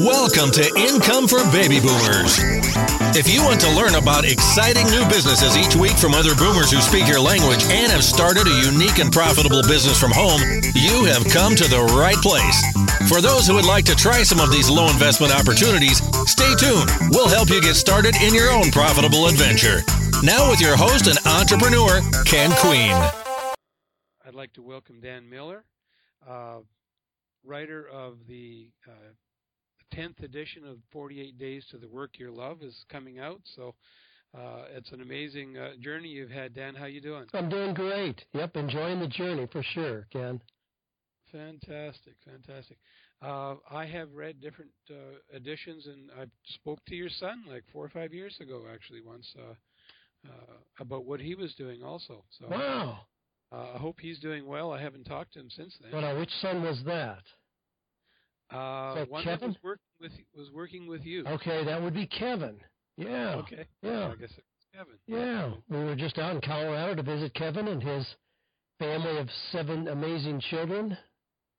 Welcome to Income for Baby Boomers. If you want to learn about exciting new businesses each week from other boomers who speak your language and have started a unique and profitable business from home, you have come to the right place. For those who would like to try some of these low investment opportunities, stay tuned. We'll help you get started in your own profitable adventure. Now, with your host and entrepreneur, Ken Queen. I'd like to welcome Dan Miller, uh, writer of the uh, 10th edition of 48 Days to the Work You Love is coming out. So uh, it's an amazing uh, journey you've had, Dan. How you doing? I'm doing great. Yep, enjoying the journey for sure, Ken. Fantastic, fantastic. Uh, I have read different uh, editions, and I spoke to your son like four or five years ago, actually, once uh, uh, about what he was doing also. So wow. I hope he's doing well. I haven't talked to him since then. Well, which son was that? Uh, one Kevin? that was working with was working with you. Okay, that would be Kevin. Yeah. Okay. Yeah. I guess it's Kevin. Yeah. We were just out in Colorado to visit Kevin and his family of seven amazing children.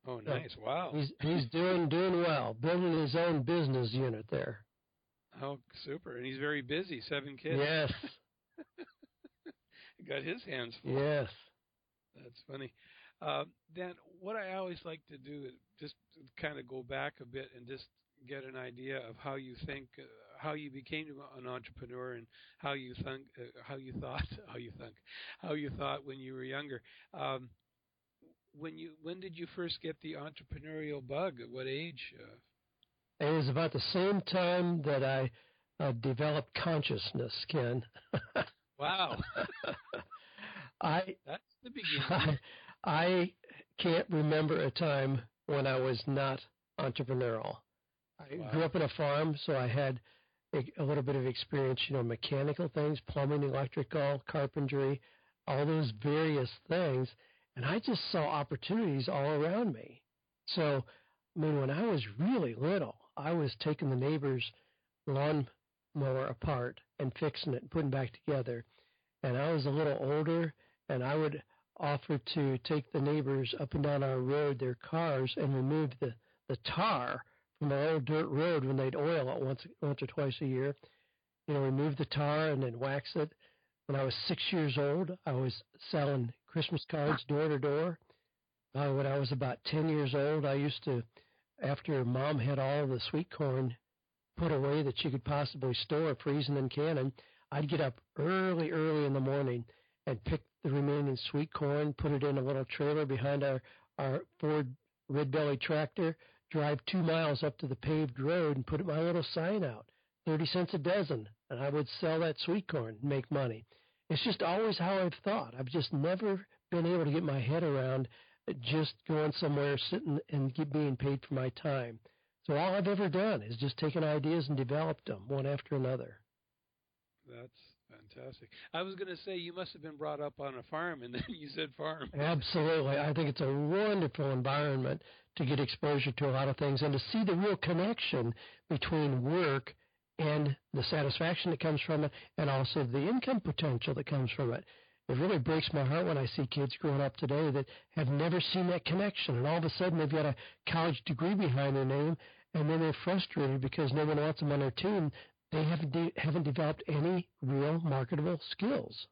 Oh, nice! Wow. He's he's doing doing well, building his own business unit there. Oh, super! And he's very busy. Seven kids. Yes. Got his hands full. Yes. That's funny. Uh, Dan, what I always like to do is just kind of go back a bit and just get an idea of how you think, uh, how you became an entrepreneur, and how you think, uh, how you thought, how you think, how you thought when you were younger. Um, when you, when did you first get the entrepreneurial bug? At what age? Uh? It was about the same time that I uh, developed consciousness, Ken. wow. I that's the beginning. I, I can't remember a time when I was not entrepreneurial. I Wow. grew up in a farm, so I had a, a little bit of experience, you know, mechanical things, plumbing, electrical, carpentry, all those various things, and I just saw opportunities all around me. So, I mean, when I was really little, I was taking the neighbor's lawn mower apart and fixing it and putting it back together. And I was a little older, and I would offer to take the neighbors up and down our road, their cars, and remove the, the tar from our old dirt road when they'd oil it once once or twice a year. You know, remove the tar and then wax it. When I was six years old, I was selling Christmas cards door to door. Uh, when I was about ten years old, I used to, after mom had all the sweet corn put away that she could possibly store, freezing and canning, I'd get up early, early in the morning and pick the remaining sweet corn, put it in a little trailer behind our, our Ford red belly tractor, drive two miles up to the paved road and put my little sign out. 30 cents a dozen. And I would sell that sweet corn and make money. It's just always how I've thought. I've just never been able to get my head around just going somewhere, sitting and get, being paid for my time. So all I've ever done is just taken ideas and developed them one after another. That's fantastic. I was going to say you must have been brought up on a farm, and then you said farm. Absolutely. I think it's a wonderful environment to get exposure to a lot of things and to see the real connection between work and the satisfaction that comes from it and also the income potential that comes from it. It really breaks my heart when I see kids growing up today that have never seen that connection and all of a sudden they've got a college degree behind their name and then they're frustrated because no one wants them on their team. They haven't de- haven't developed any real marketable skills.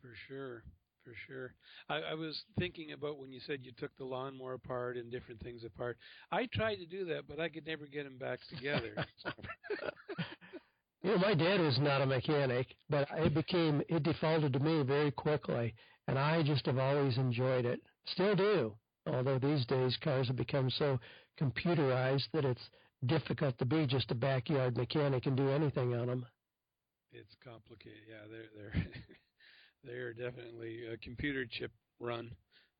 For sure, for sure. I, I was thinking about when you said you took the lawnmower apart and different things apart. I tried to do that, but I could never get them back together. You know, my dad was not a mechanic, but it became it defaulted to me very quickly, and I just have always enjoyed it. Still do. Although these days cars have become so computerized that it's difficult to be just a backyard mechanic and do anything on them. it's complicated. Yeah, they're they're they're definitely a computer chip run.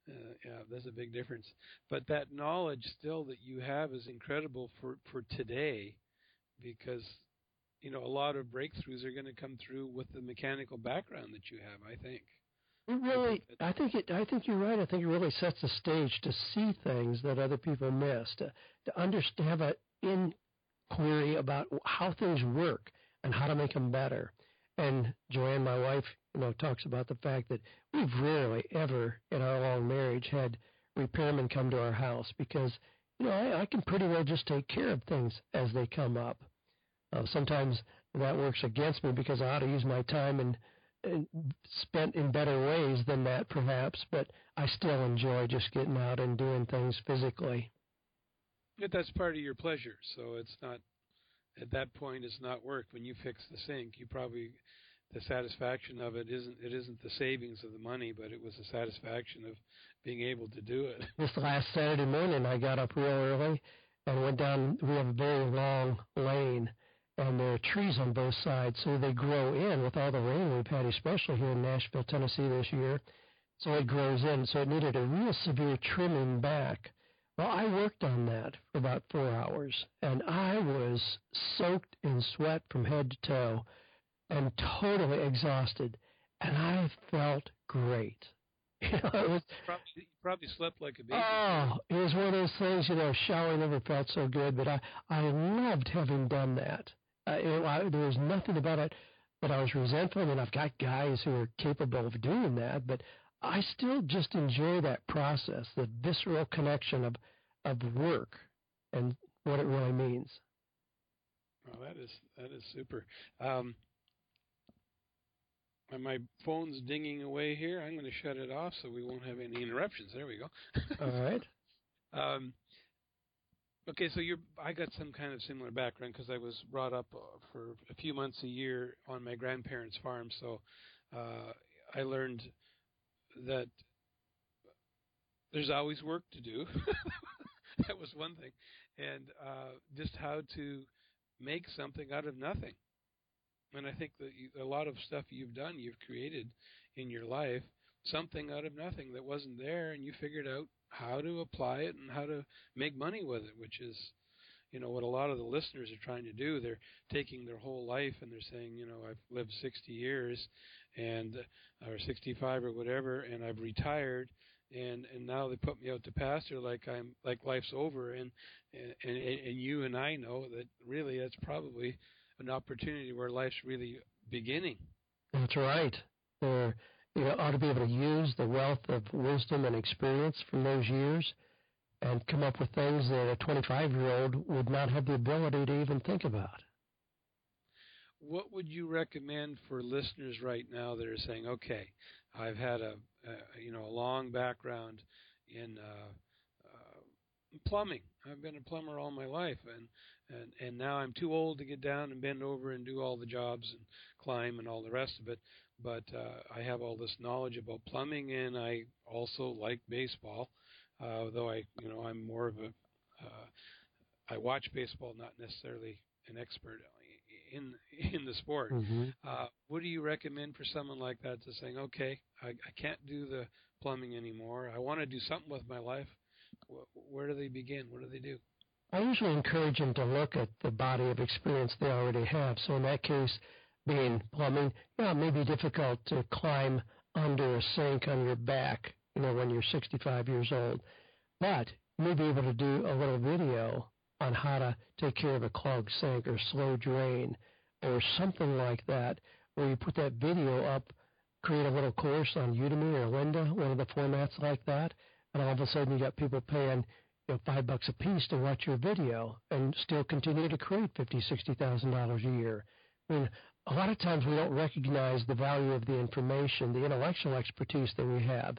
Uh, yeah, that's a big difference. But that knowledge still that you have is incredible for for today, because you know a lot of breakthroughs are going to come through with the mechanical background that you have. I think. It really, I think it. I think you're right. I think it really sets the stage to see things that other people miss, to to understand, have an inquiry about how things work and how to make them better. And Joanne, my wife, you know, talks about the fact that we've rarely ever in our long marriage had repairmen come to our house because you know, I, I can pretty well just take care of things as they come up. Uh, sometimes that works against me because I ought to use my time and, and spent in better ways than that, perhaps. But I still enjoy just getting out and doing things physically. But that's part of your pleasure. So it's not at that point. It's not work. When you fix the sink, you probably the satisfaction of it isn't it isn't the savings of the money, but it was the satisfaction of being able to do it. This last Saturday morning, I got up real early and went down. We have a very long lane, and there are trees on both sides, so they grow in with all the rain we've had, especially here in Nashville, Tennessee this year. So it grows in, so it needed a real severe trimming back. Well, I worked on that for about four hours, and I was soaked in sweat from head to toe and totally exhausted, and I felt great. You know, it was probably, you probably slept like a baby. Oh, it was one of those things. You know, showering never felt so good, but I I loved having done that. Uh, it, I, there was nothing about it that I was resentful. Mean, I've got guys who are capable of doing that, but I still just enjoy that process, the visceral connection of of work and what it really means. Well, that is that is super. Um, my phone's dinging away here. I'm going to shut it off so we won't have any interruptions. There we go. All right. um, okay, so you're. I got some kind of similar background because I was brought up uh, for a few months a year on my grandparents' farm. So uh, I learned that there's always work to do. that was one thing, and uh, just how to make something out of nothing. And I think that you, a lot of stuff you've done, you've created in your life something out of nothing that wasn't there, and you figured out how to apply it and how to make money with it, which is, you know, what a lot of the listeners are trying to do. They're taking their whole life and they're saying, you know, I've lived 60 years and or 65 or whatever, and I've retired, and and now they put me out to pasture like I'm like life's over, and and and you and I know that really that's probably an opportunity where life's really beginning. That's right. There, you ought to be able to use the wealth of wisdom and experience from those years and come up with things that a 25 year old would not have the ability to even think about. What would you recommend for listeners right now that are saying, okay, I've had a, a you know a long background in uh, uh, plumbing. I've been a plumber all my life, and and and now I'm too old to get down and bend over and do all the jobs and climb and all the rest of it. But uh, I have all this knowledge about plumbing, and I also like baseball. Uh, though I, you know, I'm more of a, uh, I watch baseball, not necessarily an expert in in the sport. Mm-hmm. Uh, what do you recommend for someone like that to saying, okay, I, I can't do the plumbing anymore. I want to do something with my life. Where do they begin? What do they do? I usually encourage them to look at the body of experience they already have. So in that case, being plumbing, yeah, it may be difficult to climb under a sink on your back, you know, when you're 65 years old. But you may be able to do a little video on how to take care of a clogged sink or slow drain or something like that, where you put that video up, create a little course on Udemy or Lynda, one of the formats like that, and all of a sudden you got people paying you know, five bucks a piece to watch your video and still continue to create fifty, sixty thousand dollars a year. I mean, a lot of times we don't recognize the value of the information, the intellectual expertise that we have.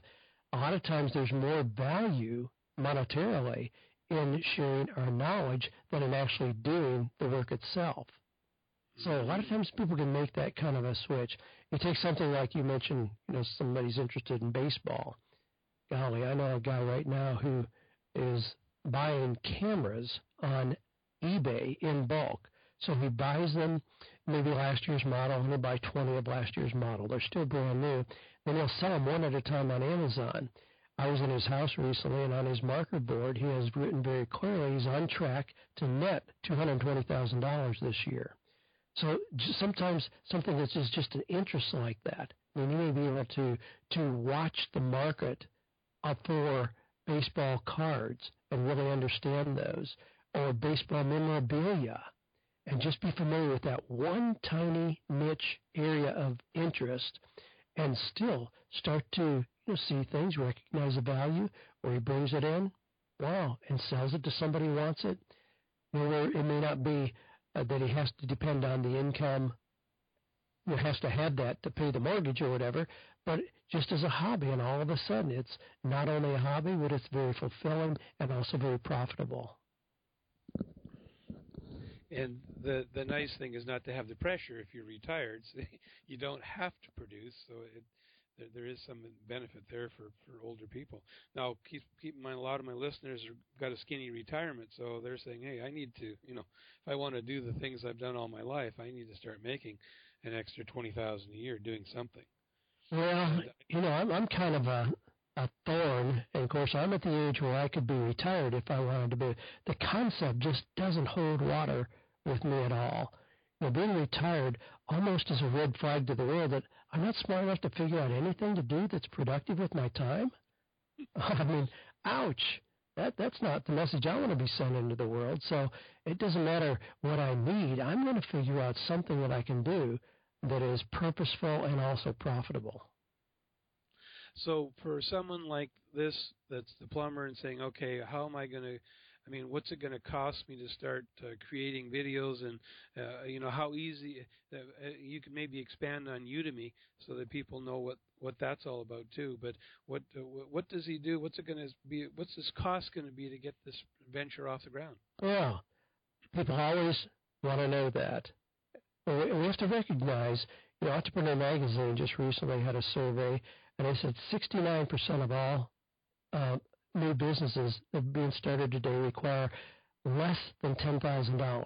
A lot of times there's more value monetarily in sharing our knowledge than in actually doing the work itself. So a lot of times people can make that kind of a switch. You take something like you mentioned, you know, somebody's interested in baseball. Golly, I know a guy right now who is buying cameras on eBay in bulk. So he buys them, maybe last year's model, and he'll buy 20 of last year's model. They're still brand new. Then he'll sell them one at a time on Amazon. I was in his house recently, and on his marker board, he has written very clearly he's on track to net $220,000 this year. So sometimes something that's just, just an interest like that, I mean, you may be able to to watch the market for baseball cards and really understand those, or baseball memorabilia, and just be familiar with that one tiny niche area of interest, and still start to you know, see things, recognize the value, or he brings it in, wow, and sells it to somebody who wants it. It may not be uh, that he has to depend on the income, he has to have that to pay the mortgage or whatever, but just as a hobby, and all of a sudden it's not only a hobby, but it's very fulfilling and also very profitable. And the the nice thing is not to have the pressure if you're retired. So you don't have to produce, so it there, there is some benefit there for, for older people. Now, keep keep in mind, a lot of my listeners have got a skinny retirement, so they're saying, "Hey, I need to, you know, if I want to do the things I've done all my life, I need to start making an extra twenty thousand a year doing something." Well, uh, you know, I'm I'm kind of a a thorn, and of course, I'm at the age where I could be retired if I wanted to be. The concept just doesn't hold water with me at all. Know, being retired almost is a red flag to the world that I'm not smart enough to figure out anything to do that's productive with my time. I mean, ouch. That that's not the message I want to be sending to the world. So it doesn't matter what I need. I'm going to figure out something that I can do that is purposeful and also profitable. So for someone like this, that's the plumber, and saying, okay, how am I going to I mean, what's it going to cost me to start uh, creating videos, and uh, you know how easy uh, uh, you can maybe expand on Udemy so that people know what what that's all about too. But what uh, what does he do? What's it going to be? What's this cost going to be to get this venture off the ground? Yeah, people always want to know that. We have to recognize. You know, Entrepreneur Magazine just recently had a survey, and they said 69% of all uh, new businesses that are being started today require less than $10,000.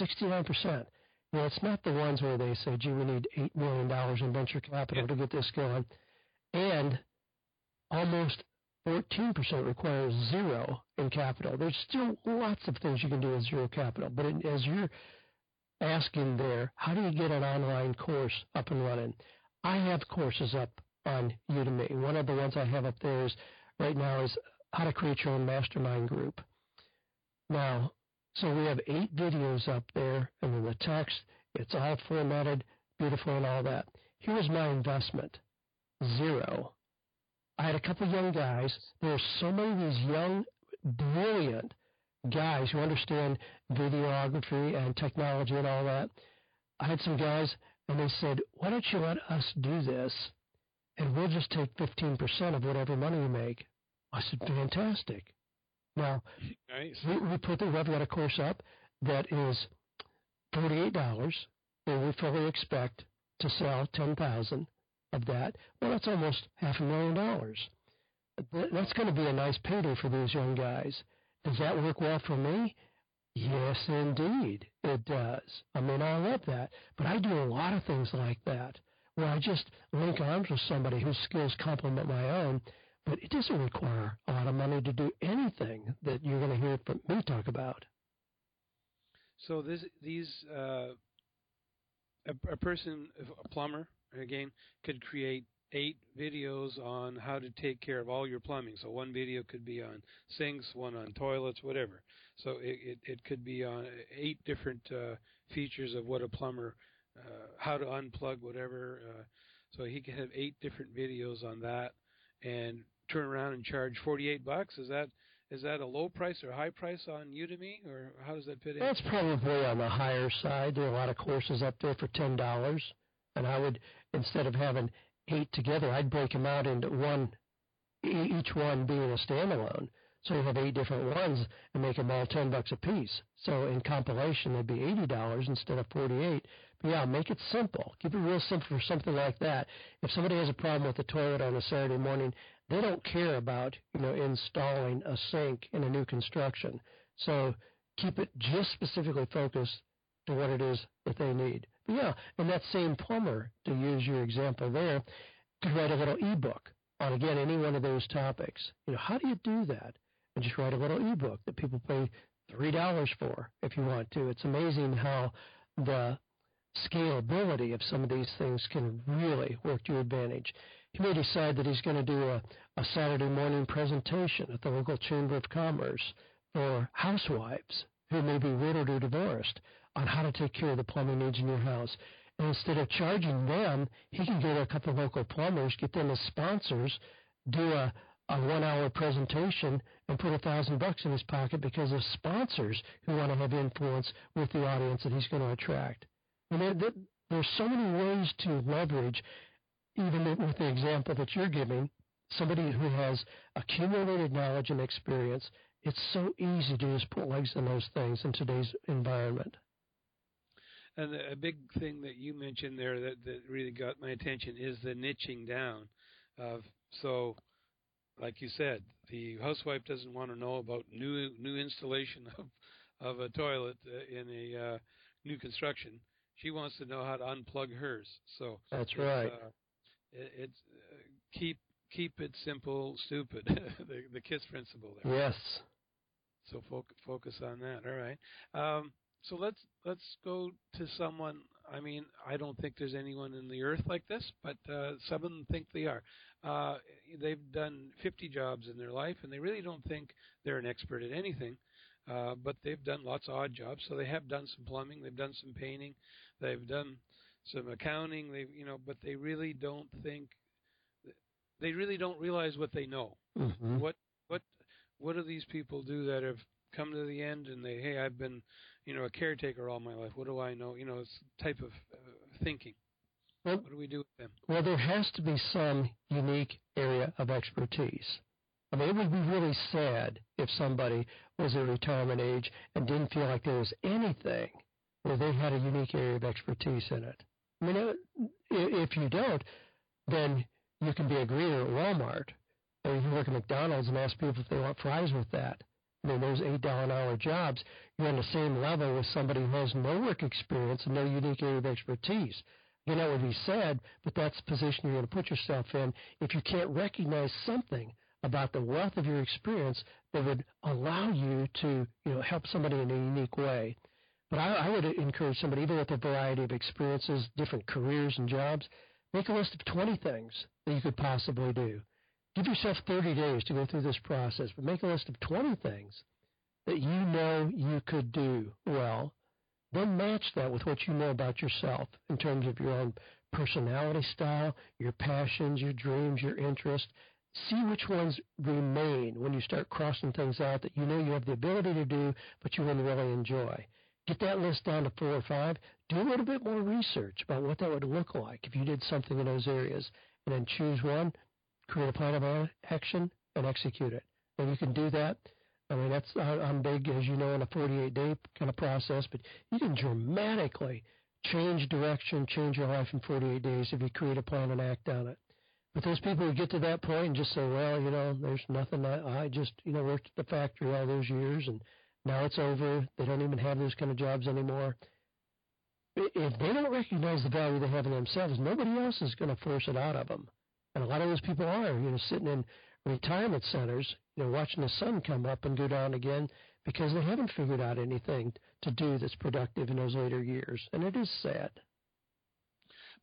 69%. You know, it's not the ones where they say, gee, we need $8 million in venture capital yeah. to get this going. And almost 14% requires zero in capital. There's still lots of things you can do with zero capital. But as you're asking there, how do you get an online course up and running? I have courses up on Udemy. One of the ones I have up there is right now is how to create your own mastermind group. Now, so we have eight videos up there, and then the text, it's all formatted, beautiful, and all that. Here's my investment zero. I had a couple young guys. There are so many of these young, brilliant guys who understand videography and technology and all that. I had some guys, and they said, Why don't you let us do this? And we'll just take 15% of whatever money you make. I said, fantastic. Now, nice. we, we put the, we've got a course up that is $48, and we fully expect to sell 10000 of that. Well, that's almost half a million dollars. That's going to be a nice payday for these young guys. Does that work well for me? Yes, indeed, it does. I mean, I love that. But I do a lot of things like that where I just link arms with somebody whose skills complement my own but it doesn't require a lot of money to do anything that you're going to hear from me talk about. So this, these, uh, a, a person, a plumber, again, could create eight videos on how to take care of all your plumbing. So one video could be on sinks, one on toilets, whatever. So it, it, it could be on eight different uh, features of what a plumber, uh, how to unplug whatever. Uh, so he could have eight different videos on that, and turn around and charge 48 bucks? Is that is that a low price or high price on Udemy, or how does that fit in? That's probably on the higher side. There are a lot of courses up there for ten dollars, and I would instead of having eight together, I'd break them out into one, each one being a standalone. So you have eight different ones and make them all ten bucks a piece. So in compilation, they'd be eighty dollars instead of forty-eight. But yeah, make it simple. Keep it real simple for something like that. If somebody has a problem with the toilet on a Saturday morning, they don't care about you know installing a sink in a new construction. So keep it just specifically focused to what it is that they need. But yeah, and that same plumber, to use your example there, could write a little ebook on again any one of those topics. You know, how do you do that? And just write a little ebook that people pay three dollars for if you want to. It's amazing how the scalability of some of these things can really work to your advantage he may decide that he's going to do a, a Saturday morning presentation at the local Chamber of Commerce for housewives who may be widowed or divorced on how to take care of the plumbing needs in your house. And instead of charging them, he can go to a couple of local plumbers, get them as sponsors, do a, a one hour presentation and put a thousand bucks in his pocket because of sponsors who want to have influence with the audience that he's going to attract. And there, there, there's so many ways to leverage, even with the example that you're giving, somebody who has accumulated knowledge and experience. It's so easy to just put legs in those things in today's environment. And a big thing that you mentioned there that, that really got my attention is the niching down of so like you said, the housewife doesn't want to know about new new installation of of a toilet uh, in a uh, new construction. She wants to know how to unplug hers. So that's right. Uh, it, it's uh, keep keep it simple, stupid. the the KISS principle there. Yes. So focus focus on that. All right. Um, so let's let's go to someone. I mean, I don't think there's anyone in the earth like this, but uh, some of them think they are. Uh, they've done 50 jobs in their life, and they really don't think they're an expert at anything. Uh, but they've done lots of odd jobs. So they have done some plumbing, they've done some painting, they've done some accounting. They, you know, but they really don't think. They really don't realize what they know. Mm-hmm. What what what do these people do that have come to the end and they, hey, I've been, you know, a caretaker all my life. What do I know? You know, it's type of uh, thinking. Well, what do we do with them? Well, there has to be some unique area of expertise. I mean, it would be really sad if somebody was at retirement age and didn't feel like there was anything where they had a unique area of expertise in it. I mean, if you don't, then you can be a greeter at Walmart, or you can work at McDonald's and ask people if they want fries with that. I mean, those eight dollar an hour jobs, you're on the same level with somebody who has no work experience and no unique area of expertise. You know, would be sad, but that's the position you're going to put yourself in if you can't recognize something about the wealth of your experience that would allow you to, you know, help somebody in a unique way. But I, I would encourage somebody, even with a variety of experiences, different careers and jobs, make a list of 20 things that you could possibly do. Give yourself 30 days to go through this process, but make a list of 20 things that you know you could do well then match that with what you know about yourself in terms of your own personality style, your passions, your dreams, your interests. See which ones remain when you start crossing things out that you know you have the ability to do, but you wouldn't really enjoy. Get that list down to four or five. Do a little bit more research about what that would look like if you did something in those areas. And then choose one, create a plan of action, and execute it. And you can do that I mean, that's I'm big, as you know, in a 48 day kind of process, but you can dramatically change direction, change your life in 48 days if you create a plan and act on it. But those people who get to that point and just say, well, you know, there's nothing. I, I just, you know, worked at the factory all those years and now it's over. They don't even have those kind of jobs anymore. If they don't recognize the value they have in themselves, nobody else is going to force it out of them. And a lot of those people are, you know, sitting in retirement centers, you know, watching the sun come up and go down again because they haven't figured out anything to do that's productive in those later years. And it is sad.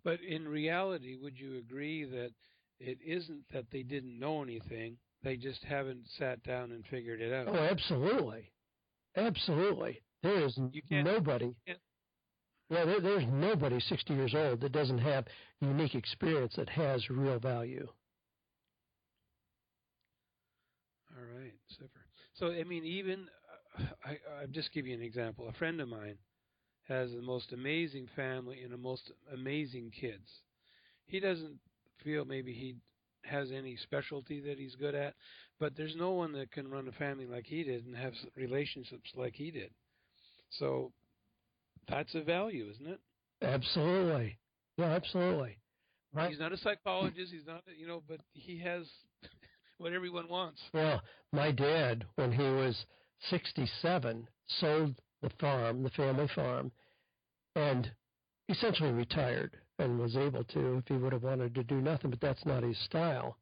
But in reality, would you agree that it isn't that they didn't know anything, they just haven't sat down and figured it out? Oh, absolutely. Absolutely. There is nobody. Yeah, there, there's nobody 60 years old that doesn't have unique experience that has real value. All right, super. So, I mean, even uh, I, I'll just give you an example. A friend of mine has the most amazing family and the most amazing kids. He doesn't feel maybe he has any specialty that he's good at, but there's no one that can run a family like he did and have relationships like he did. So that's a value, isn't it? Absolutely. Yeah, absolutely. Right. He's not a psychologist. He's not, you know, but he has what everyone wants. Well, my dad, when he was 67, sold the farm, the family farm, and essentially retired and was able to if he would have wanted to do nothing, but that's not his style.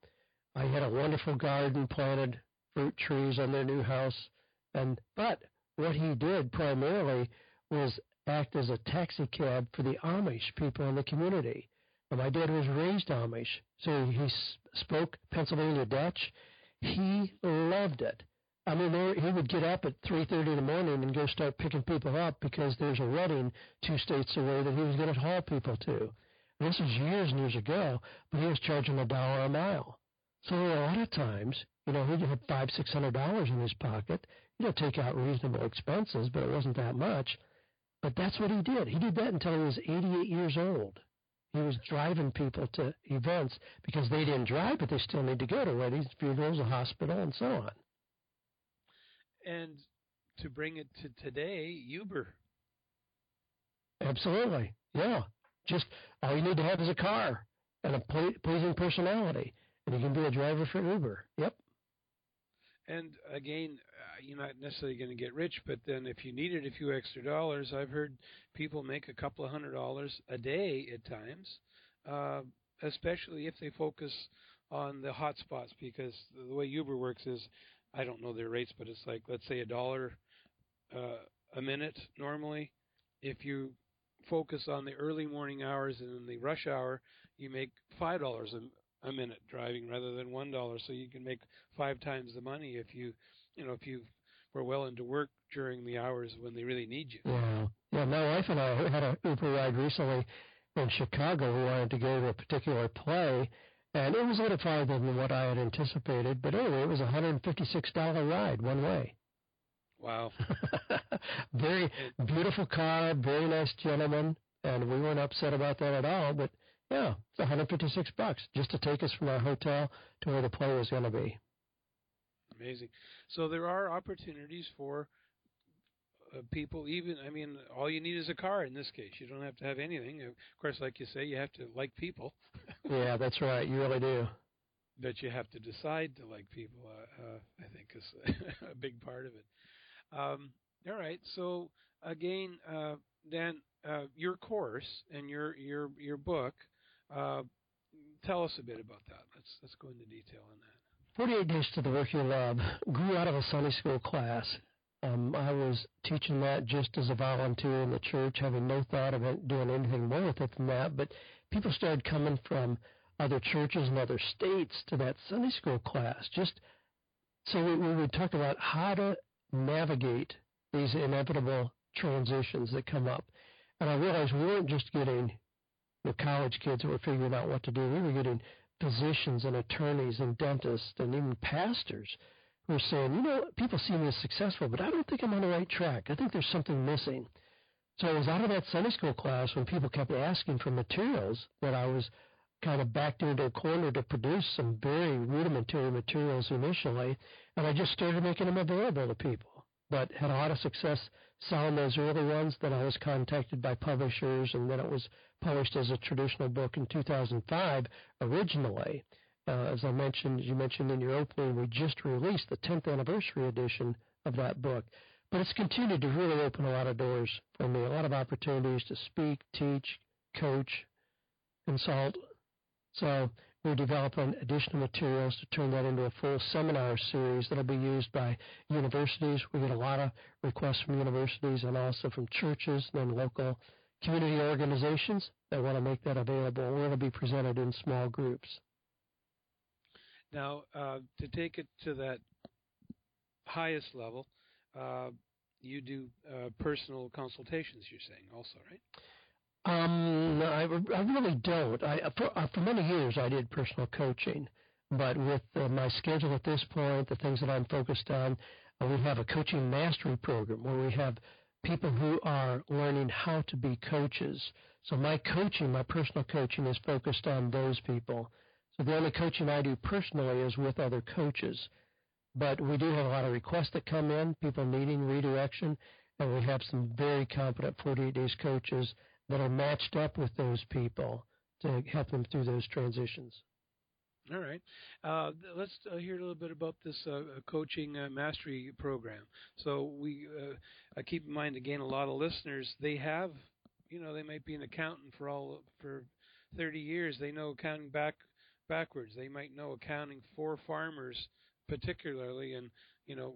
I had a wonderful garden, planted fruit trees on their new house, and but what he did primarily was act as a taxi cab for the Amish people in the community. And my dad was raised Amish, so he spoke Pennsylvania Dutch. He loved it. I mean, there, he would get up at 3:30 in the morning and go start picking people up because there's a wedding two states away that he was going to haul people to. And this was years and years ago, but he was charging a dollar a mile. So a lot of times, you know, he'd have five, six hundred dollars in his pocket. You know, take out reasonable expenses, but it wasn't that much. But that's what he did. He did that until he was 88 years old. He was driving people to events because they didn't drive, but they still need to go to weddings, funerals, a hospital, and so on. And to bring it to today, Uber. Absolutely, yeah. Just all you need to have is a car and a pleasing personality, and you can be a driver for Uber. Yep. And again, uh, you're not necessarily going to get rich, but then if you needed a few extra dollars, I've heard people make a couple of hundred dollars a day at times, uh, especially if they focus on the hot spots. Because the way Uber works is, I don't know their rates, but it's like let's say a dollar uh, a minute normally. If you focus on the early morning hours and in the rush hour, you make five dollars a minute driving rather than one dollar. So you can make five times the money if you, you know, if you were well into work during the hours when they really need you. Yeah, yeah. My wife and I had a Uber ride recently in Chicago. We wanted to go to a particular play, and it was a little farther than what I had anticipated. But anyway, it was a hundred and fifty-six dollar ride one way. Wow. very beautiful car, very nice gentleman, and we weren't upset about that at all. But yeah, it's 156 bucks just to take us from our hotel to where the play was going to be. Amazing. So there are opportunities for people. Even I mean, all you need is a car in this case. You don't have to have anything. Of course, like you say, you have to like people. yeah, that's right. You really do. But you have to decide to like people. Uh, uh, I think is a big part of it. Um, all right. So again, uh, Dan, uh, your course and your your your book. Uh, tell us a bit about that. Let's let's go into detail on that. 48 Days to the Work You Love grew out of a Sunday school class. Um, I was teaching that just as a volunteer in the church, having no thought of doing anything more with it than that. But people started coming from other churches and other states to that Sunday school class. Just so we, we would talk about how to navigate these inevitable transitions that come up. And I realized we weren't just getting the college kids that were figuring out what to do. We were getting physicians and attorneys and dentists and even pastors were saying, you know, people see me as successful, but I don't think I'm on the right track. I think there's something missing. So I was out of that Sunday school class when people kept asking for materials that I was kind of backed into a corner to produce some very rudimentary materials initially, and I just started making them available to people. But had a lot of success selling those early ones. Then I was contacted by publishers, and then it was published as a traditional book in 2005 originally. Uh, as I mentioned, you mentioned in your opening, we just released the 10th anniversary edition of that book. But it's continued to really open a lot of doors for me, a lot of opportunities to speak, teach, coach, consult, so we're developing additional materials to turn that into a full seminar series that'll be used by universities. We get a lot of requests from universities and also from churches and local community organizations that want to make that available. We're going to be presented in small groups. Now, uh, to take it to that highest level, uh, you do uh, personal consultations. You're saying also, right? Um, I, I really don't. I for, uh, for many years I did personal coaching, but with uh, my schedule at this point, the things that I'm focused on, uh, we have a coaching mastery program where we have people who are learning how to be coaches. So my coaching, my personal coaching, is focused on those people. So the only coaching I do personally is with other coaches. But we do have a lot of requests that come in, people needing redirection, and we have some very competent 48 days coaches that are matched up with those people to help them through those transitions. All right. Uh, let's uh, hear a little bit about this uh, coaching uh, mastery program. So we uh, keep in mind again, a lot of listeners they have, you know, they might be an accountant for all for 30 years. They know accounting back backwards. They might know accounting for farmers particularly, and you know,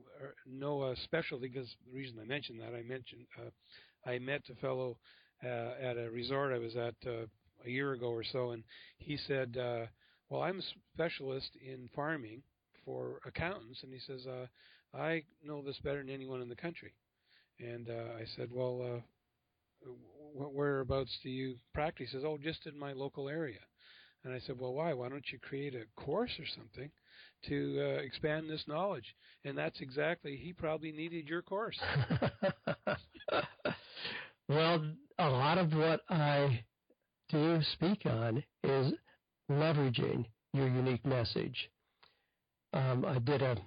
know a specialty. Because the reason I mentioned that, I mentioned uh, I met a fellow uh, at a resort I was at uh, a year ago or so, and he said, uh, "Well, I'm a specialist in farming for accountants," and he says, uh, "I know this better than anyone in the country." And uh, I said, "Well, uh, whereabouts do you practice?" He says, "Oh, just in my local area." And I said, well, why? Why don't you create a course or something to uh, expand this knowledge? And that's exactly, he probably needed your course. well, a lot of what I do speak on is leveraging your unique message. Um, I did a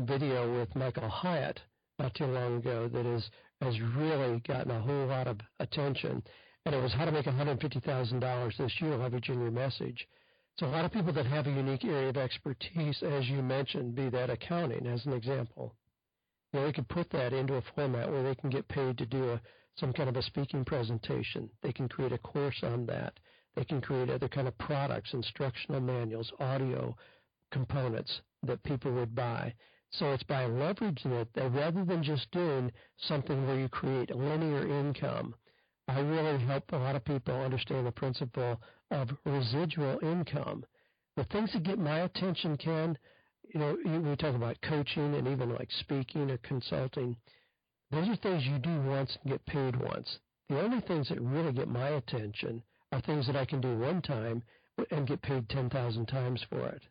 video with Michael Hyatt not too long ago that is has really gotten a whole lot of attention, and it was how to make $150,000 this year leveraging your message. So a lot of people that have a unique area of expertise, as you mentioned, be that accounting as an example, you know, they could put that into a format where they can get paid to do a some kind of a speaking presentation. They can create a course on that. They can create other kind of products, instructional manuals, audio components that people would buy. So it's by leveraging it that rather than just doing something where you create linear income, I really help a lot of people understand the principle of residual income. The things that get my attention, Ken, you know, we talk about coaching and even like speaking or consulting. Those are things you do once and get paid once. The only things that really get my attention are things that I can do one time and get paid 10,000 times for it.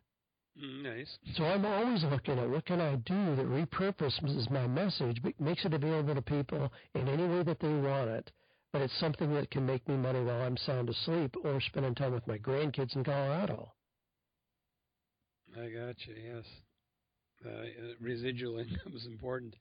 Mm, nice. So I'm always looking at what can I do that repurposes my message, but makes it available to people in any way that they want it. But it's something that can make me money while I'm sound asleep or spending time with my grandkids in Colorado. I got you. Yes, uh, residual income is important.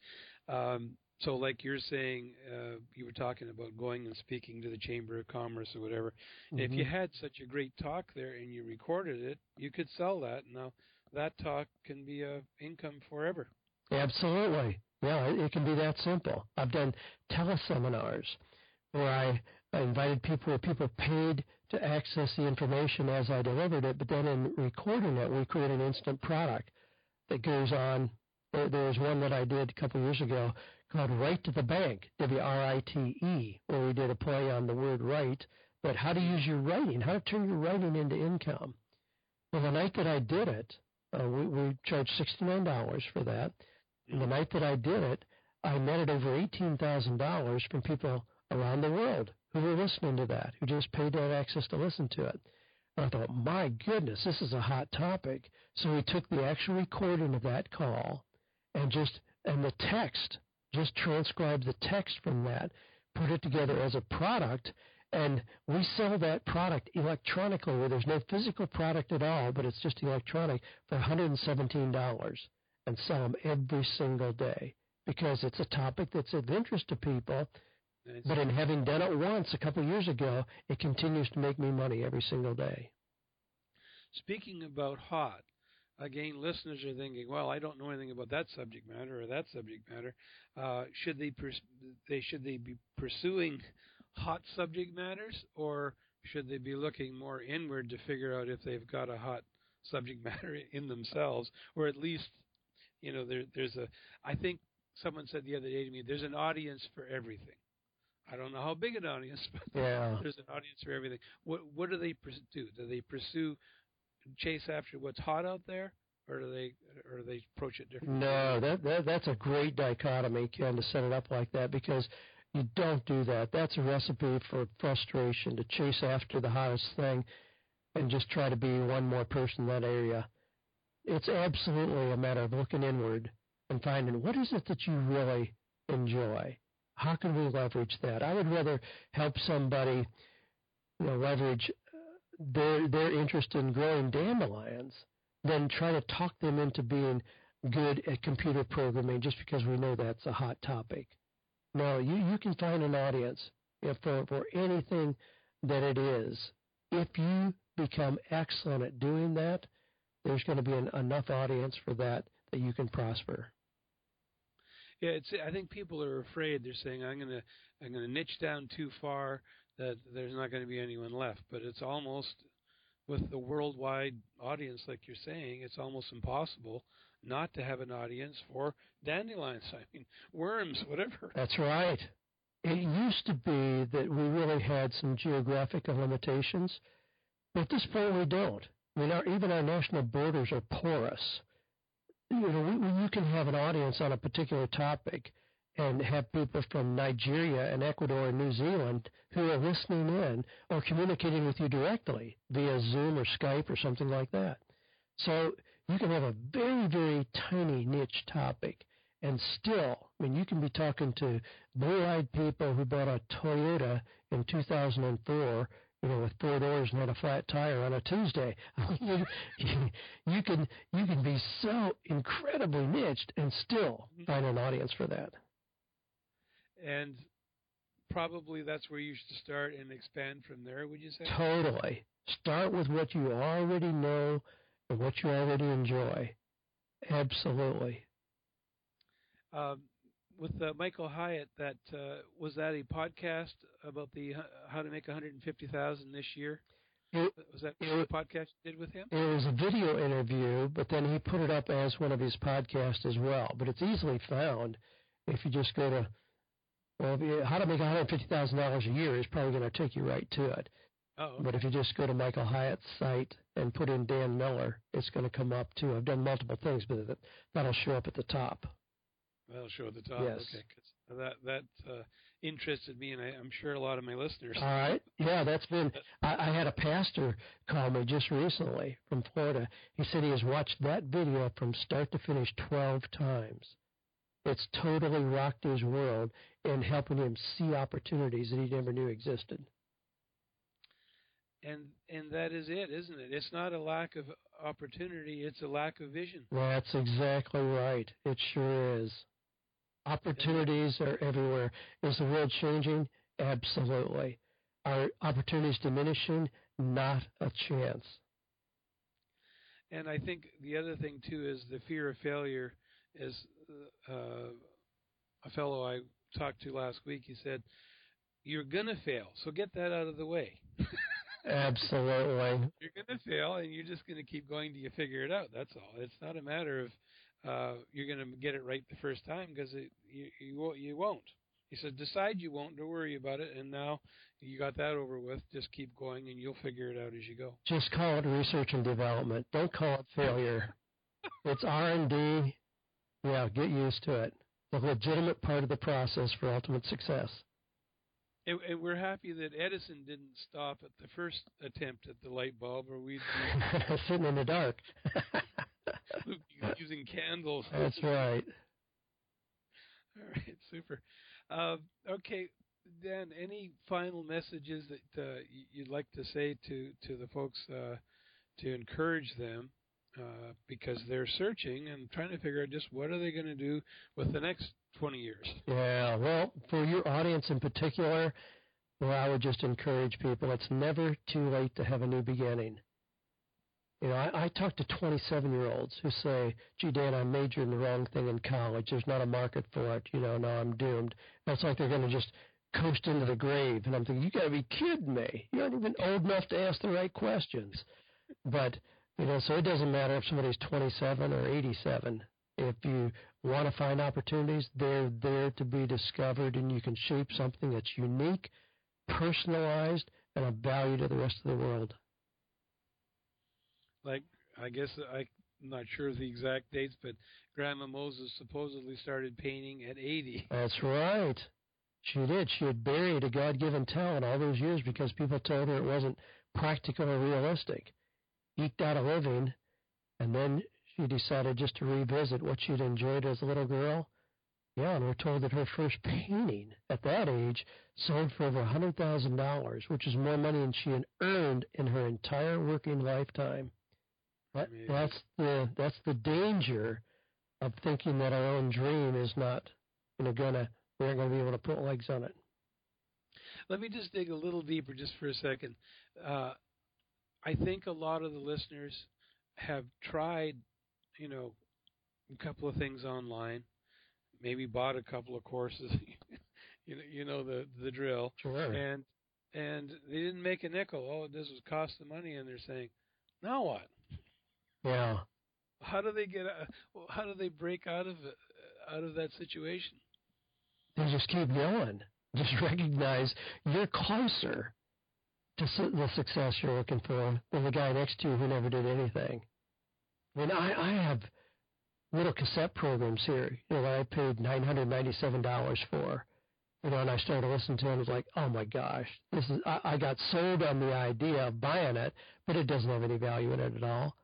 Um, so, like you're saying, uh, you were talking about going and speaking to the Chamber of Commerce or whatever. Mm-hmm. If you mm-hmm. had such a great talk there and you recorded it, you could sell that. Now, that talk can be a income forever. Absolutely. Yeah, it can be that simple. I've done teleseminars where I, I invited people where people paid to access the information as I delivered it, but then in recording it, we create an instant product that goes on. There, was one that I did a couple of years ago called Write to the Bank, W-R-I-T-E, where we did a play on the word write, but how to use your writing, how to turn your writing into income. Well, the night that I did it, uh, we, we charged $69 for that. And the night that I did it, I netted over $18,000 from people around the world who were listening to that, who just paid to have access to listen to it. And I thought, my goodness, this is a hot topic. So we took the actual recording of that call and just, and the text just transcribed the text from that, put it together as a product, and we sell that product electronically where there's no physical product at all, but it's just electronic for $117 and sell them every single day because it's a topic that's of interest to people. But in having done it once a couple years ago, it continues to make me money every single day. Speaking about hot, again, listeners are thinking, well, I don't know anything about that subject matter or that subject matter. Uh, should they pers- they should they be pursuing hot subject matters, or should they be looking more inward to figure out if they've got a hot subject matter in themselves, or at least, you know, there, there's a. I think someone said the other day to me, there's an audience for everything. I don't know how big an audience, but yeah. there's an audience for everything. What what do they pursue? Do they pursue chase after what's hot out there, or do they or do they approach it differently? No, that, that that's a great dichotomy, Ken, to set it up like that because you don't do that. That's a recipe for frustration to chase after the hottest thing and just try to be one more person in that area. It's absolutely a matter of looking inward and finding what is it that you really enjoy. How can we leverage that? I would rather help somebody you know, leverage uh, their their interest in growing dandelions than try to talk them into being good at computer programming just because we know that's a hot topic. No, you, you can find an audience for, for anything that it is. If you become excellent at doing that, there's going to be an, enough audience for that that you can prosper. Yeah, it's. I think people are afraid. They're saying, "I'm gonna, I'm gonna niche down too far that there's not going to be anyone left." But it's almost with the worldwide audience, like you're saying, it's almost impossible not to have an audience for dandelions. I mean, worms, whatever. That's right. It used to be that we really had some geographical limitations, but at this point we don't. I mean, our, even our national borders are porous. You know, you can have an audience on a particular topic and have people from Nigeria and Ecuador and New Zealand who are listening in or communicating with you directly via Zoom or Skype or something like that. So you can have a very, very tiny niche topic and still, I mean, you can be talking to blue-eyed people who bought a Toyota in 2004 you know, with four doors and had a flat tire on a Tuesday. you, you can you can be so incredibly niched and still mm-hmm. find an audience for that. And probably that's where you should start and expand from there. Would you say? Totally. Start with what you already know and what you already enjoy. Absolutely. Um, with uh, Michael Hyatt, that uh, was that a podcast about the uh, how to make 150,000 this year? It, was that it, a podcast you did with him? It was a video interview, but then he put it up as one of his podcasts as well. But it's easily found if you just go to well, you, how to make $150,000 a year is probably going to take you right to it. Oh, okay. But if you just go to Michael Hyatt's site and put in Dan Miller, it's going to come up too. I've done multiple things, but that'll show up at the top. That'll show at the top. Yes. Okay, that that uh, interested me, and I, am sure a lot of my listeners. All right. Yeah, that's been. I, I had a pastor call me just recently from Florida. He said he has watched that video from start to finish 12 times. It's totally rocked his world and helping him see opportunities that he never knew existed. And and that is it, isn't it? It's not a lack of opportunity; it's a lack of vision. That's exactly right. It sure is. Opportunities are everywhere. Is the world changing? Absolutely. Are opportunities diminishing? Not a chance. And I think the other thing too is the fear of failure. Is uh, a fellow I talked to last week. He said, "You're gonna fail, so get that out of the way." Absolutely. You're gonna fail, and you're just gonna keep going till you figure it out. That's all. It's not a matter of uh, you're going to get it right the first time because you, you you won't. He said, decide you won't. Don't worry about it. And now you got that over with. Just keep going, and you'll figure it out as you go. Just call it research and development. Don't call it failure. it's R and D. Yeah, get used to it. The legitimate part of the process for ultimate success. And, and, we're happy that Edison didn't stop at the first attempt at the light bulb, or we'd be sitting in the dark. using candles. That's right. All right, super. Uh, okay, Dan, any final messages that uh, you'd like to say to to the folks uh, to encourage them uh, because they're searching and trying to figure out just what are they going to do with the next 20 years? Yeah, well, for your audience in particular, well, I would just encourage people. It's never too late to have a new beginning. You know, I, I talk to 27 year olds who say, gee, Dan, I majored in the wrong thing in college. There's not a market for it. You know, now I'm doomed. That's like they're going to just coast into the grave. And I'm thinking, you got to be kidding me. You aren't even old enough to ask the right questions. But, you know, so it doesn't matter if somebody's 27 or 87. If you want to find opportunities, they're there to be discovered, and you can shape something that's unique, personalized, and of value to the rest of the world like I guess I'm not sure of the exact dates, but Grandma Moses supposedly started painting at 80. That's right. She did. She had buried a God-given talent all those years because people told her it wasn't practical or realistic. Eked out a living, and then she decided just to revisit what she'd enjoyed as a little girl. Yeah, and we're told that her first painting at that age sold for over a $100,000, which is more money than she had earned in her entire working lifetime. That, that's the that's the danger of thinking that our own dream is not you know gonna we aren't gonna be able to put legs on it. Let me just dig a little deeper just for a second. Uh, I think a lot of the listeners have tried, you know, a couple of things online, maybe bought a couple of courses. you know, you know the the drill. Sure. And and they didn't make a nickel. It does was cost the money, and they're saying, now what? Yeah. How do they get? Uh, how do they break out of out of that situation? They just keep going. Just recognize you're closer to the success you're looking for than the guy next to you who never did anything. I mean, I, I have little cassette programs here, you know, that I paid nine hundred ninety-seven dollars for. You know, and I started listening to it. I was like, oh my gosh, this is. I, I got sold on the idea of buying it, but it doesn't have any value in it at all.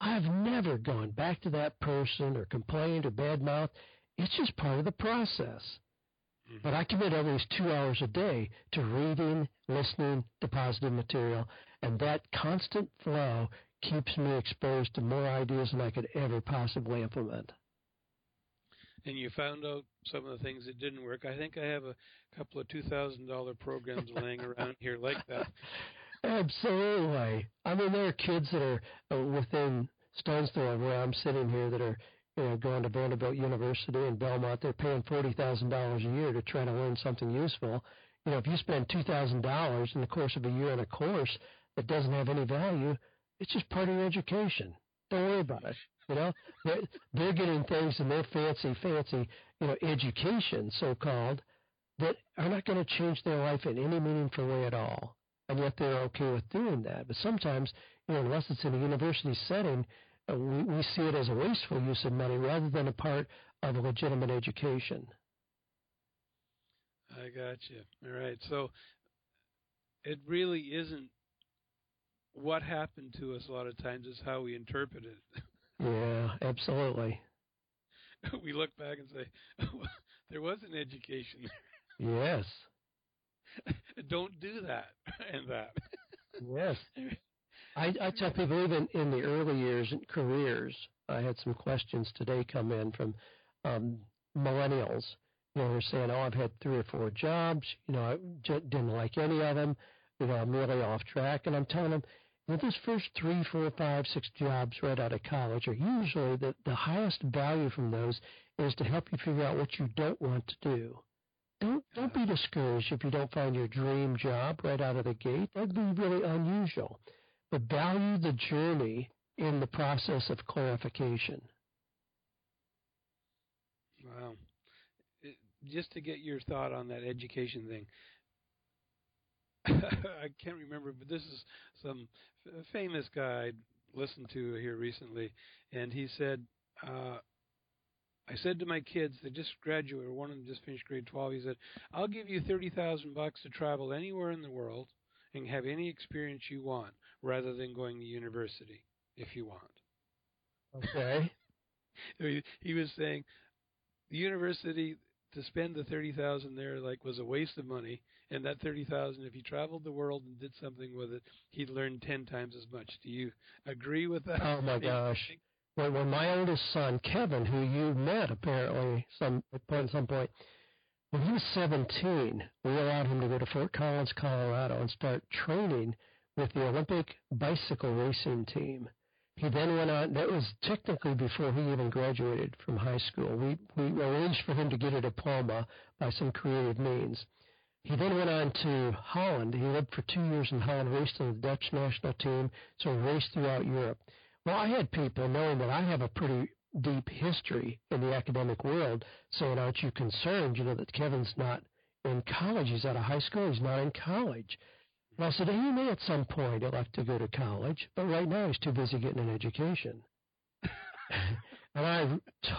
I've never gone back to that person or complained or badmouthed. It's just part of the process. Mm-hmm. But I commit at least two hours a day to reading, listening to positive material, and that constant flow keeps me exposed to more ideas than I could ever possibly implement. And you found out some of the things that didn't work. I think I have a couple of two thousand dollar programs laying around here like that. Absolutely. I mean, there are kids that are uh, within stone's throw where I'm sitting here that are you know, going to Vanderbilt University in Belmont. They're paying forty thousand dollars a year to try to learn something useful. You know, if you spend two thousand dollars in the course of a year on a course that doesn't have any value, it's just part of your education. Don't worry about it. You know, they're, they're getting things in their fancy, fancy, you know, education, so called, that are not going to change their life in any meaningful way at all. And yet they're okay with doing that. But sometimes, you know, unless it's in a university setting, uh, we, we see it as a wasteful use of money rather than a part of a legitimate education. I got you. All right. So it really isn't what happened to us a lot of times is how we interpret it. Yeah, absolutely. we look back and say, there was an education there. Yes. Don't do that and that. yes. I, I tell people even in the early years and careers, I had some questions today come in from um, millennials. You know, who are saying, "Oh, I've had three or four jobs. You know, I j- didn't like any of them. You know, I'm really off track." And I'm telling them, you know, those first three, four, five, six jobs right out of college are usually the, the highest value from those is to help you figure out what you don't want to do. Don't don't be discouraged if you don't find your dream job right out of the gate. That'd be really unusual. But value the journey in the process of clarification. Wow. Just to get your thought on that education thing. I can't remember, but this is some famous guy I listened to here recently, and he said, uh, I said to my kids, they just graduated, one of them just finished grade 12. He said, I'll give you 30,000 bucks to travel anywhere in the world and have any experience you want rather than going to university if you want. Okay. he, he was saying the university to spend the 30,000 there like was a waste of money and that 30,000 if he traveled the world and did something with it he'd learn 10 times as much do you agree with that oh my gosh when, when my oldest son Kevin who you met apparently some at some point when he was 17 we allowed him to go to Fort Collins Colorado and start training with the Olympic bicycle racing team he then went on. That was technically before he even graduated from high school. We we arranged for him to get a diploma by some creative means. He then went on to Holland. He lived for two years in Holland, raced in the Dutch national team, so raced throughout Europe. Well, I had people knowing that I have a pretty deep history in the academic world saying, aren't you concerned, you know, that Kevin's not in college? He's out of high school. He's not in college. And I said, he may at some point elect to go to college, but right now he's too busy getting an education. and I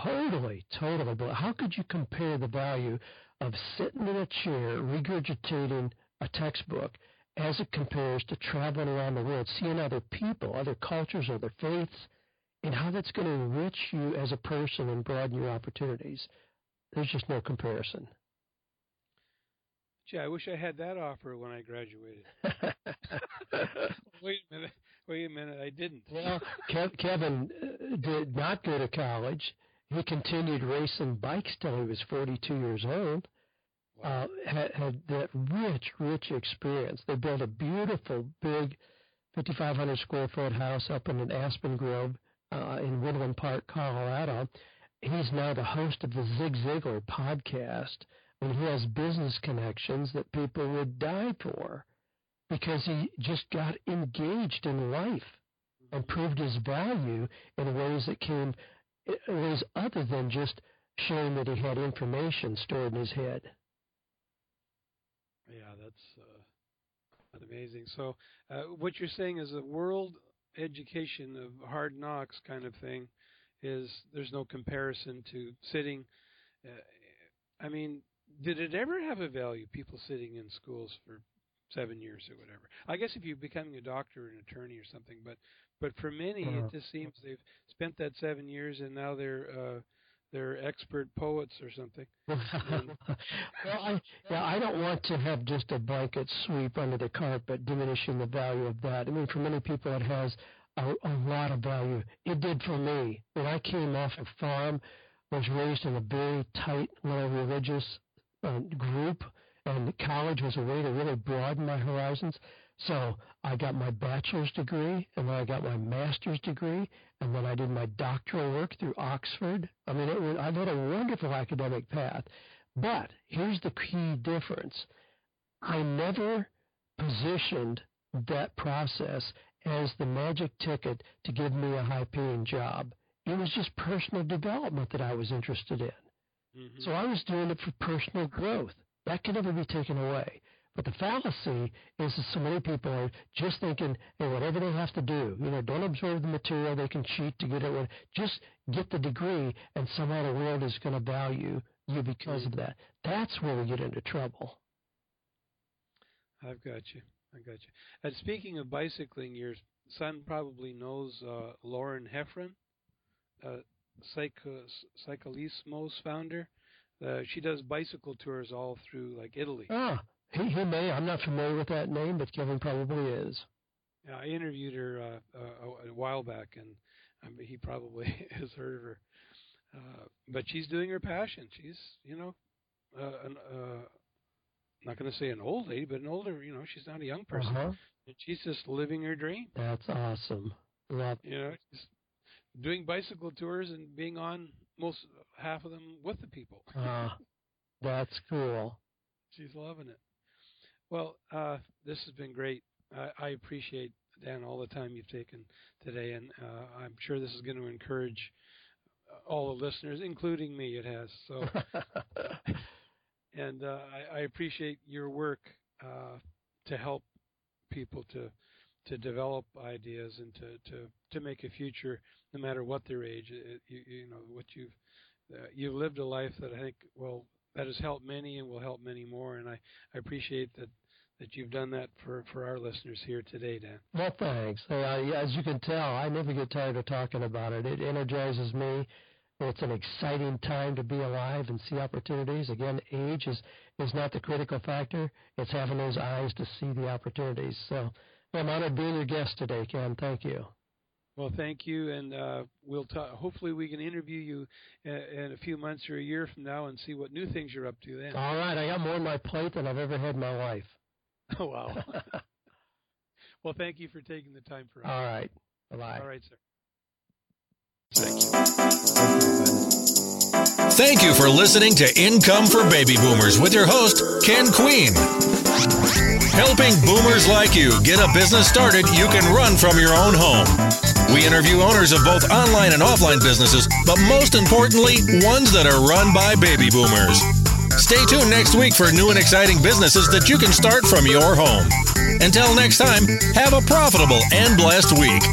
totally, totally, but how could you compare the value of sitting in a chair regurgitating a textbook as it compares to traveling around the world, seeing other people, other cultures, other faiths, and how that's going to enrich you as a person and broaden your opportunities? There's just no comparison. Gee, I wish I had that offer when I graduated. wait a minute. Wait a minute. I didn't. Well, Kev- Kevin uh, did not go to college. He continued racing bikes till he was 42 years old. Uh, had, had that rich, rich experience. They built a beautiful, big, 5,500 square foot house up in an Aspen Grove uh, in Woodland Park, Colorado. He's now the host of the Zig Ziglar podcast and he has business connections that people would die for because he just got engaged in life and proved his value in ways that came ways other than just showing that he had information stored in his head. Yeah, that's uh, amazing. So, uh, what you're saying is a world education of hard knocks kind of thing is there's no comparison to sitting. Uh, I mean, did it ever have a value? People sitting in schools for seven years or whatever. I guess if you're becoming a doctor or an attorney or something, but but for many, uh-huh. it just seems they've spent that seven years and now they're uh, they're expert poets or something. well, I, yeah, I don't want to have just a blanket sweep under the carpet, diminishing the value of that. I mean, for many people, it has a, a lot of value. It did for me when I came off a farm. Was raised in a very tight little religious uh, group, and college was a way to really broaden my horizons. So I got my bachelor's degree, and then I got my master's degree, and then I did my doctoral work through Oxford. I mean, it was, I've had a wonderful academic path. But here's the key difference. I never positioned that process as the magic ticket to give me a high paying job. It was just personal development that I was interested in. Mm-hmm. So I was doing it for personal growth. That can never be taken away. But the fallacy is that so many people are just thinking, hey, whatever they have to do, you know, don't absorb the material, they can cheat to get it. Just get the degree, and somehow the world is going to value you because of that. That's where we get into trouble. I've got you. I got you. And speaking of bicycling, your son probably knows uh, Lauren Hefferon, uh, Ciclismo's founder. Uh, she does bicycle tours all through like Italy. Ah, he, he may. I'm not familiar with that name, but Kevin probably is. Yeah, I interviewed her uh, uh, a while back, and I mean, he probably has heard of her. Uh, but she's doing her passion. She's, you know, uh, an, uh, not going to say an old lady, but an older. You know, she's not a young person. Uh-huh. And she's just living her dream. That's awesome. Love. You know, just doing bicycle tours and being on most half of them with the people. uh, that's cool. She's loving it. Well, uh, this has been great. I, I, appreciate Dan all the time you've taken today, and uh, I'm sure this is going to encourage uh, all the listeners, including me. It has so, and uh, I, I, appreciate your work uh, to help people to to develop ideas and to to to make a future, no matter what their age. It, you, you know what you've uh, you've lived a life that I think will that has helped many and will help many more. And I, I appreciate that that you've done that for, for our listeners here today, Dan. Well, thanks. Uh, as you can tell, I never get tired of talking about it. It energizes me. It's an exciting time to be alive and see opportunities. Again, age is, is not the critical factor. It's having those eyes to see the opportunities. So I'm honored being your guest today, Ken. Thank you. Well, thank you, and uh, we'll talk. Hopefully, we can interview you in, in a few months or a year from now and see what new things you're up to then. All right, I got more on my plate than I've ever had in my life. Oh wow. well, thank you for taking the time for us. All right. Bye. All right, sir. Thank you. Thank you for listening to Income for Baby Boomers with your host, Ken Queen. Helping boomers like you get a business started you can run from your own home. We interview owners of both online and offline businesses, but most importantly, ones that are run by baby boomers. Stay tuned next week for new and exciting businesses that you can start from your home. Until next time, have a profitable and blessed week.